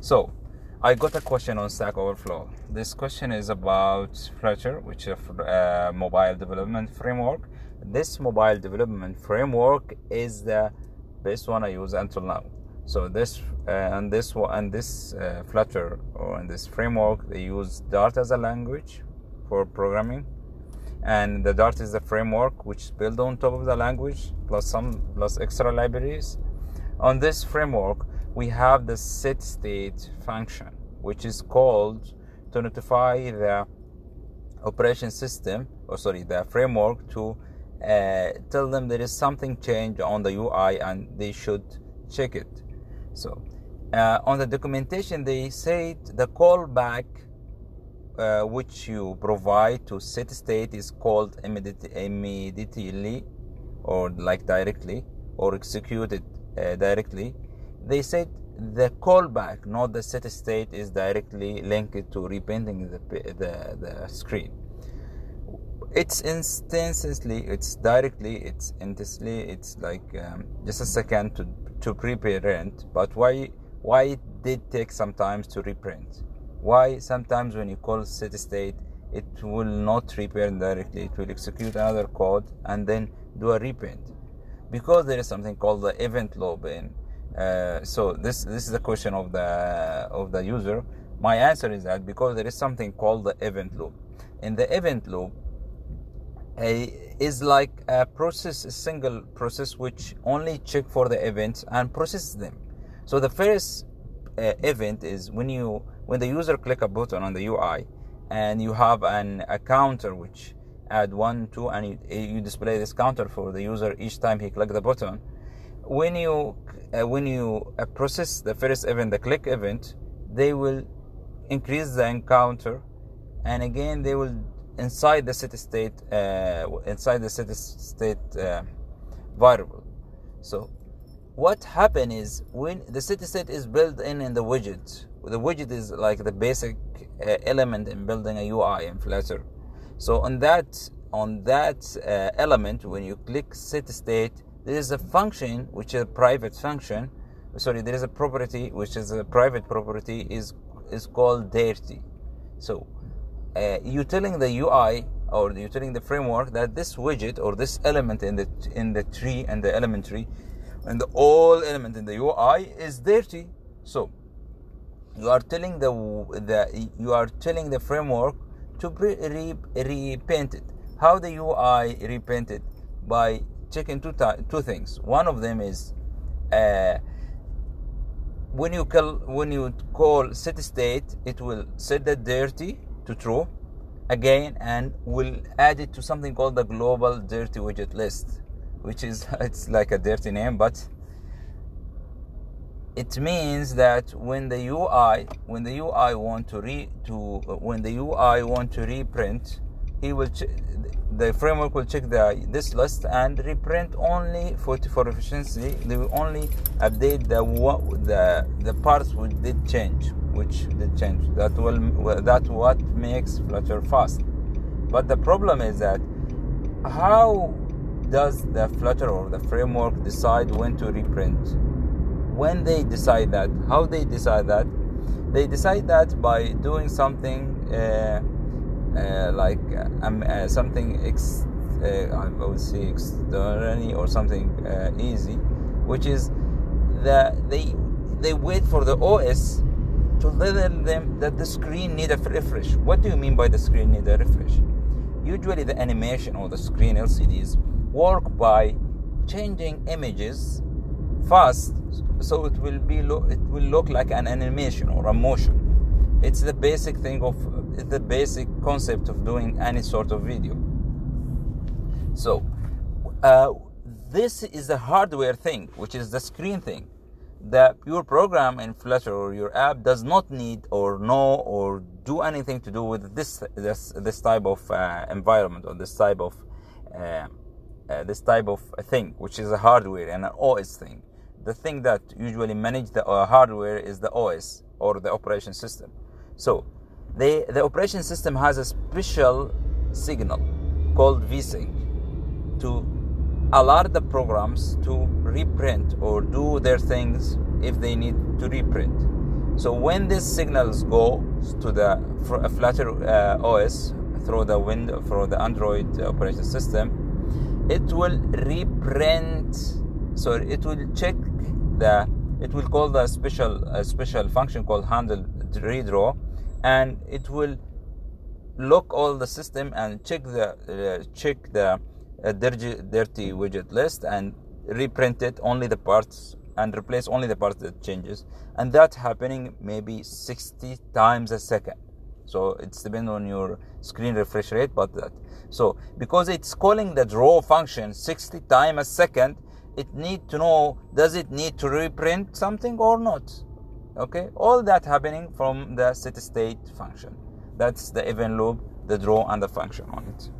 So, I got a question on Stack Overflow. This question is about Flutter, which is a uh, mobile development framework. This mobile development framework is the best one I use until now. So this uh, and this and this uh, Flutter or in this framework, they use Dart as a language for programming, and the Dart is the framework which is built on top of the language plus some plus extra libraries. On this framework, we have the set state function, which is called to notify the operation system, or sorry, the framework to uh, tell them there is something changed on the UI and they should check it. So, uh, on the documentation, they say the callback uh, which you provide to set state is called immediately or like directly or executed uh, directly they said the callback, not the set state, is directly linked to repainting the, the, the screen. It's instantly, it's directly, it's intensely, it's like um, just a second to, to pre-print. But why, why it did take some time to reprint? Why sometimes when you call set state, it will not reprint directly, it will execute another code and then do a reprint. Because there is something called the event loop in uh, so this this is the question of the of the user. My answer is that because there is something called the event loop. In the event loop, a, is like a process, a single process which only check for the events and process them. So the first uh, event is when you when the user click a button on the UI, and you have an a counter which add one two and you, you display this counter for the user each time he click the button when you uh, when you uh, process the first event, the click event, they will increase the encounter, and again they will inside the set state uh, inside the set state uh, variable. So what happen is when the set state is built in in the widget. The widget is like the basic uh, element in building a UI in Flutter. So on that on that uh, element, when you click set state, there is a function which is a private function. Sorry there is a property which is a private property is is called dirty so uh, you're telling the UI or you're telling the framework that this widget or this element in the in the tree and the element tree and the all element in the UI is dirty so you are telling the the you are telling the framework to re, re, repaint it how the UI repaint it by checking two, two things. One of them is uh, when you call when you call set state, it will set the dirty to true again and will add it to something called the global dirty widget list, which is it's like a dirty name, but it means that when the UI when the UI want to re to when the UI want to reprint, he will ch- the framework will check the this list and reprint only for for efficiency. They will only update the the the parts which did change, which did change. That will that what makes Flutter fast. But the problem is that how does the Flutter or the framework decide when to reprint? When they decide that, how they decide that? They decide that by doing something. Uh, uh, like um, uh, something ex- uh, I would say externally or something easy, which is that they they wait for the OS to tell them that the screen need a refresh. What do you mean by the screen need a refresh? Usually, the animation or the screen LCDs work by changing images fast, so it will be lo- it will look like an animation or a motion. It's the basic thing of the basic concept of doing any sort of video. So, uh, this is the hardware thing, which is the screen thing. That your program in Flutter or your app does not need or know or do anything to do with this this this type of uh, environment or this type of uh, uh this type of thing, which is a hardware and an OS thing. The thing that usually manage the uh, hardware is the OS or the operation system. So they, the operation system has a special signal called vsync to allow the programs to reprint or do their things if they need to reprint. So when these signals go to the Flutter uh, OS through the window through the Android operating system, it will reprint. So it will check the it will call the special a special function called handle redraw, and it will lock all the system and check the uh, check the uh, dirty, dirty widget list and reprint it only the parts and replace only the parts that changes. And that happening maybe 60 times a second. So it's depend on your screen refresh rate but that. So because it's calling the draw function 60 times a second it need to know does it need to reprint something or not okay? All that happening from the set state function. That's the event loop the draw and the function on it